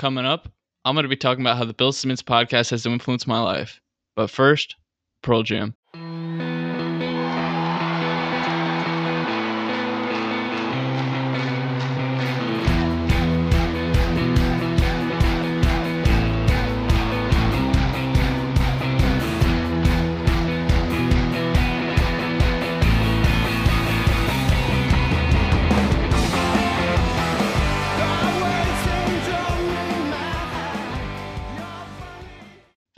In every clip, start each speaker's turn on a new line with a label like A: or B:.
A: Coming up, I'm going to be talking about how the Bill Simmons podcast has influenced my life. But first, Pearl Jam.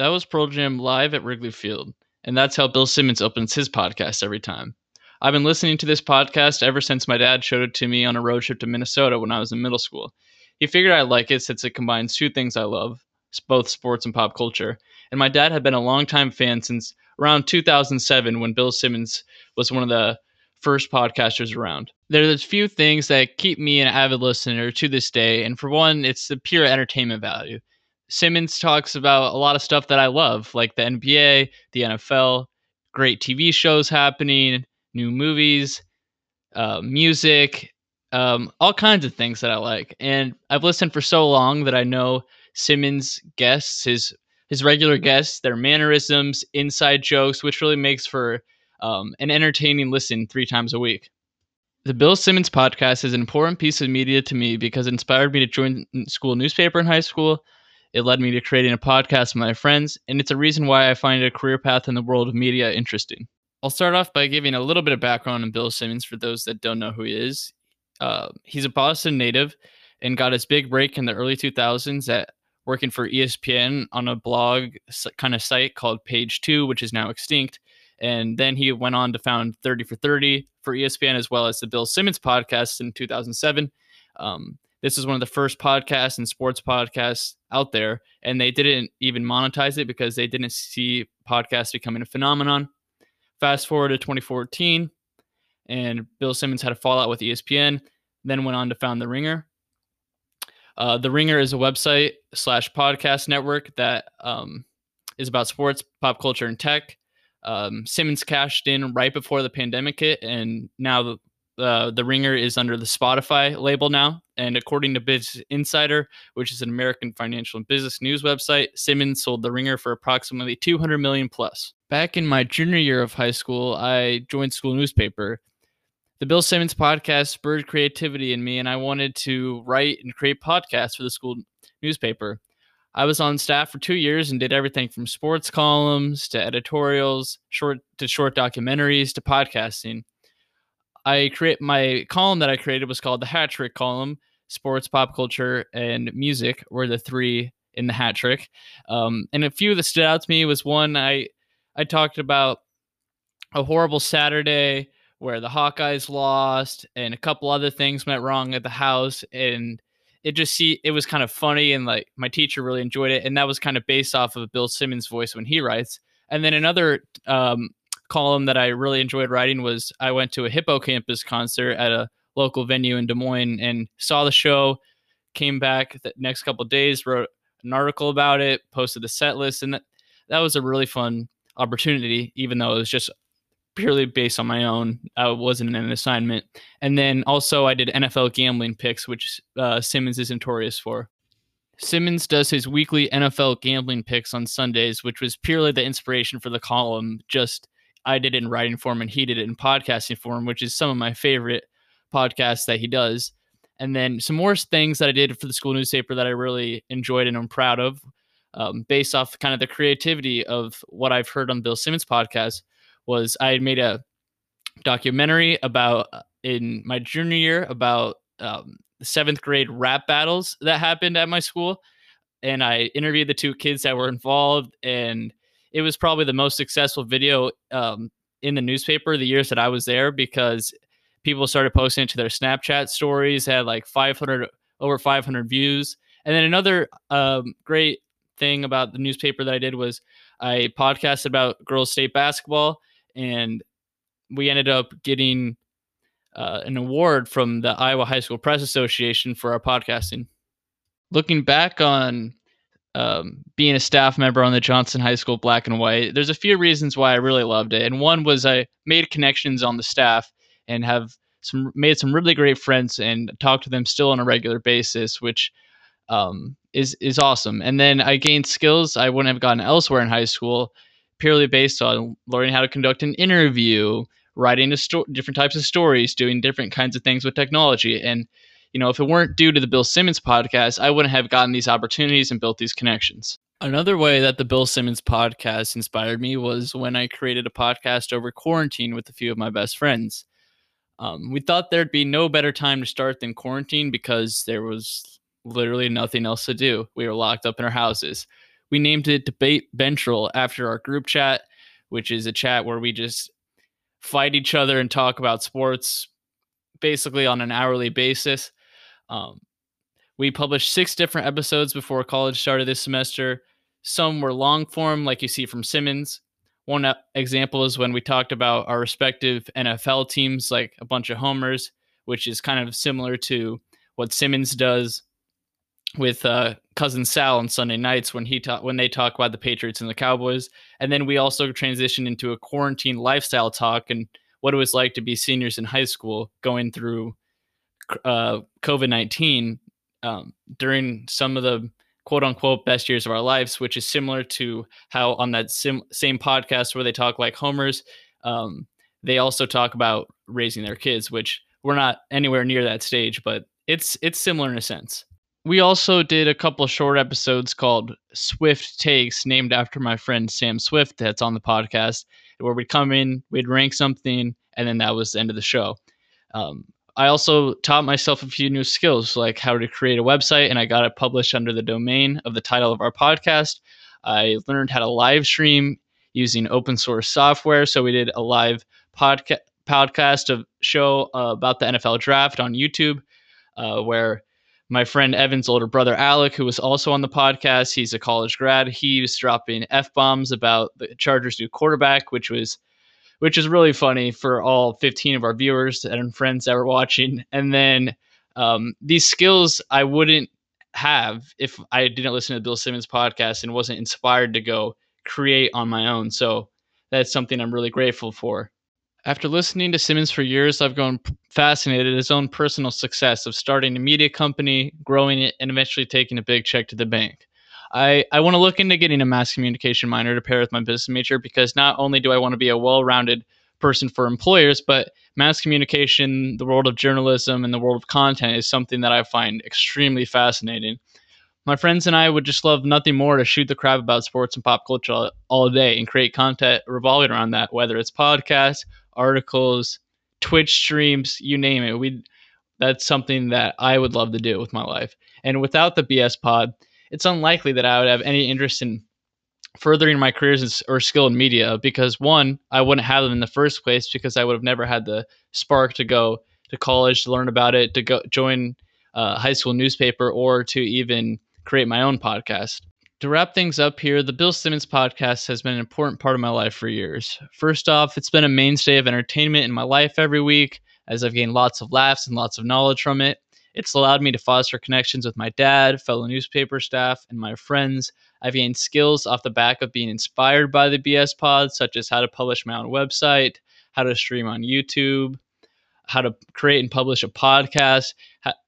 A: That was Pearl Jam live at Wrigley Field, and that's how Bill Simmons opens his podcast every time. I've been listening to this podcast ever since my dad showed it to me on a road trip to Minnesota when I was in middle school. He figured I'd like it since it combines two things I love, both sports and pop culture. And my dad had been a longtime fan since around 2007 when Bill Simmons was one of the first podcasters around. There's a few things that keep me an avid listener to this day, and for one, it's the pure entertainment value. Simmons talks about a lot of stuff that I love, like the NBA, the NFL, great TV shows happening, new movies, uh, music, um, all kinds of things that I like. And I've listened for so long that I know Simmons' guests, his his regular guests, their mannerisms, inside jokes, which really makes for um, an entertaining listen three times a week. The Bill Simmons podcast is an important piece of media to me because it inspired me to join school newspaper in high school it led me to creating a podcast with my friends, and it's a reason why I find a career path in the world of media interesting. I'll start off by giving a little bit of background on Bill Simmons for those that don't know who he is. Uh, he's a Boston native and got his big break in the early 2000s at working for ESPN on a blog kind of site called Page Two, which is now extinct. And then he went on to found 30 for 30 for ESPN as well as the Bill Simmons podcast in 2007. Um, this is one of the first podcasts and sports podcasts out there, and they didn't even monetize it because they didn't see podcasts becoming a phenomenon. Fast forward to 2014, and Bill Simmons had a fallout with ESPN, then went on to found The Ringer. Uh, the Ringer is a website slash podcast network that um, is about sports, pop culture, and tech. Um, Simmons cashed in right before the pandemic hit, and now the uh, the Ringer is under the Spotify label now. And according to Biz Insider, which is an American financial and business news website, Simmons sold the Ringer for approximately 200 million plus. Back in my junior year of high school, I joined school newspaper. The Bill Simmons podcast spurred creativity in me, and I wanted to write and create podcasts for the school newspaper. I was on staff for two years and did everything from sports columns to editorials, short to short documentaries to podcasting. I create my column that I created was called the hat trick column. Sports, pop culture, and music were the three in the hat trick. Um, and a few that stood out to me was one I I talked about a horrible Saturday where the Hawkeyes lost and a couple other things went wrong at the house and it just see it was kind of funny and like my teacher really enjoyed it and that was kind of based off of Bill Simmons voice when he writes. And then another um, column that I really enjoyed writing was I went to a Hippo Campus concert at a local venue in Des Moines and saw the show. Came back the next couple days, wrote an article about it, posted the set list, and that, that was a really fun opportunity, even though it was just purely based on my own. I wasn't an assignment. And then also I did NFL gambling picks, which uh, Simmons is notorious for. Simmons does his weekly NFL gambling picks on Sundays, which was purely the inspiration for the column. Just I did it in writing form and he did it in podcasting form, which is some of my favorite podcasts that he does. And then some more things that I did for the school newspaper that I really enjoyed and I'm proud of, um, based off kind of the creativity of what I've heard on Bill Simmons podcast, was I made a documentary about uh, in my junior year about um, seventh grade rap battles that happened at my school. And I interviewed the two kids that were involved and it was probably the most successful video um, in the newspaper the years that I was there because people started posting it to their Snapchat stories, had like 500 over 500 views. And then another um, great thing about the newspaper that I did was I podcasted about girls state basketball, and we ended up getting uh, an award from the Iowa High School Press Association for our podcasting. Looking back on um, being a staff member on the Johnston High School Black and White, there's a few reasons why I really loved it. And one was I made connections on the staff and have some made some really great friends and talk to them still on a regular basis, which um, is is awesome. And then I gained skills I wouldn't have gotten elsewhere in high school, purely based on learning how to conduct an interview, writing sto- different types of stories, doing different kinds of things with technology. And you know, if it weren't due to the Bill Simmons podcast, I wouldn't have gotten these opportunities and built these connections. Another way that the Bill Simmons podcast inspired me was when I created a podcast over quarantine with a few of my best friends. Um, we thought there'd be no better time to start than quarantine because there was literally nothing else to do. We were locked up in our houses. We named it Debate Ventral after our group chat, which is a chat where we just fight each other and talk about sports basically on an hourly basis. Um, we published six different episodes before college started this semester. Some were long form, like you see from Simmons. One example is when we talked about our respective NFL teams, like a bunch of homers, which is kind of similar to what Simmons does with uh, cousin Sal on Sunday nights when he talk when they talk about the Patriots and the Cowboys, and then we also transitioned into a quarantine lifestyle talk and what it was like to be seniors in high school going through uh, COVID nineteen um, during some of the quote unquote best years of our lives, which is similar to how on that sim- same podcast where they talk like homers, um, they also talk about raising their kids, which we're not anywhere near that stage, but it's it's similar in a sense we also did a couple short episodes called Swift Takes, named after my friend Sam Swift, that's on the podcast, where we'd come in, we'd rank something, and then that was the end of the show. Um, I also taught myself a few new skills, like how to create a website, and I got it published under the domain of the title of our podcast. I learned how to live stream using open source software. So we did a live podca- podcast of show uh, about the NFL draft on YouTube, uh, where my friend Evan's older brother Alec, who was also on the podcast, he's a college grad. He was dropping f bombs about the Chargers' new quarterback, which was which is really funny for all 15 of our viewers and friends that were watching. And then um, these skills I wouldn't have if I didn't listen to Bill Simmons podcast and wasn't inspired to go create on my own. So that's something I'm really grateful for. After listening to Simmons for years, I've grown fascinated with his own personal success of starting a media company, growing it, and eventually taking a big check to the bank. I, I want to look into getting a mass communication minor to pair with my business major because not only do I want to be a well rounded person for employers, but mass communication, the world of journalism, and the world of content is something that I find extremely fascinating. My friends and I would just love nothing more to shoot the crap about sports and pop culture all, all day and create content revolving around that, whether it's podcasts articles, Twitch streams, you name it. We that's something that I would love to do with my life. And without the BS pod, it's unlikely that I would have any interest in furthering my careers or skill in media because one, I wouldn't have them in the first place because I would have never had the spark to go to college to learn about it, to go join a high school newspaper, or to even create my own podcast. To wrap things up here, the Bill Simmons podcast has been an important part of my life for years. First off, it's been a mainstay of entertainment in my life every week, as I've gained lots of laughs and lots of knowledge from it. It's allowed me to foster connections with my dad, fellow newspaper staff, and my friends. I've gained skills off the back of being inspired by the BS pod, such as how to publish my own website, how to stream on YouTube, how to create and publish a podcast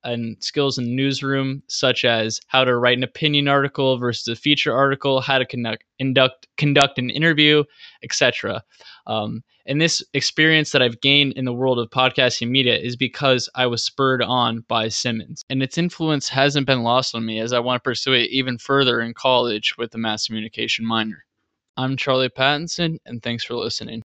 A: and skills in the newsroom, such as how to write an opinion article versus a feature article, how to conduct induct, conduct an interview, etc. Um, and this experience that I've gained in the world of podcasting media is because I was spurred on by Simmons, and its influence hasn't been lost on me as I want to pursue it even further in college with the mass communication minor. I'm Charlie Pattinson, and thanks for listening.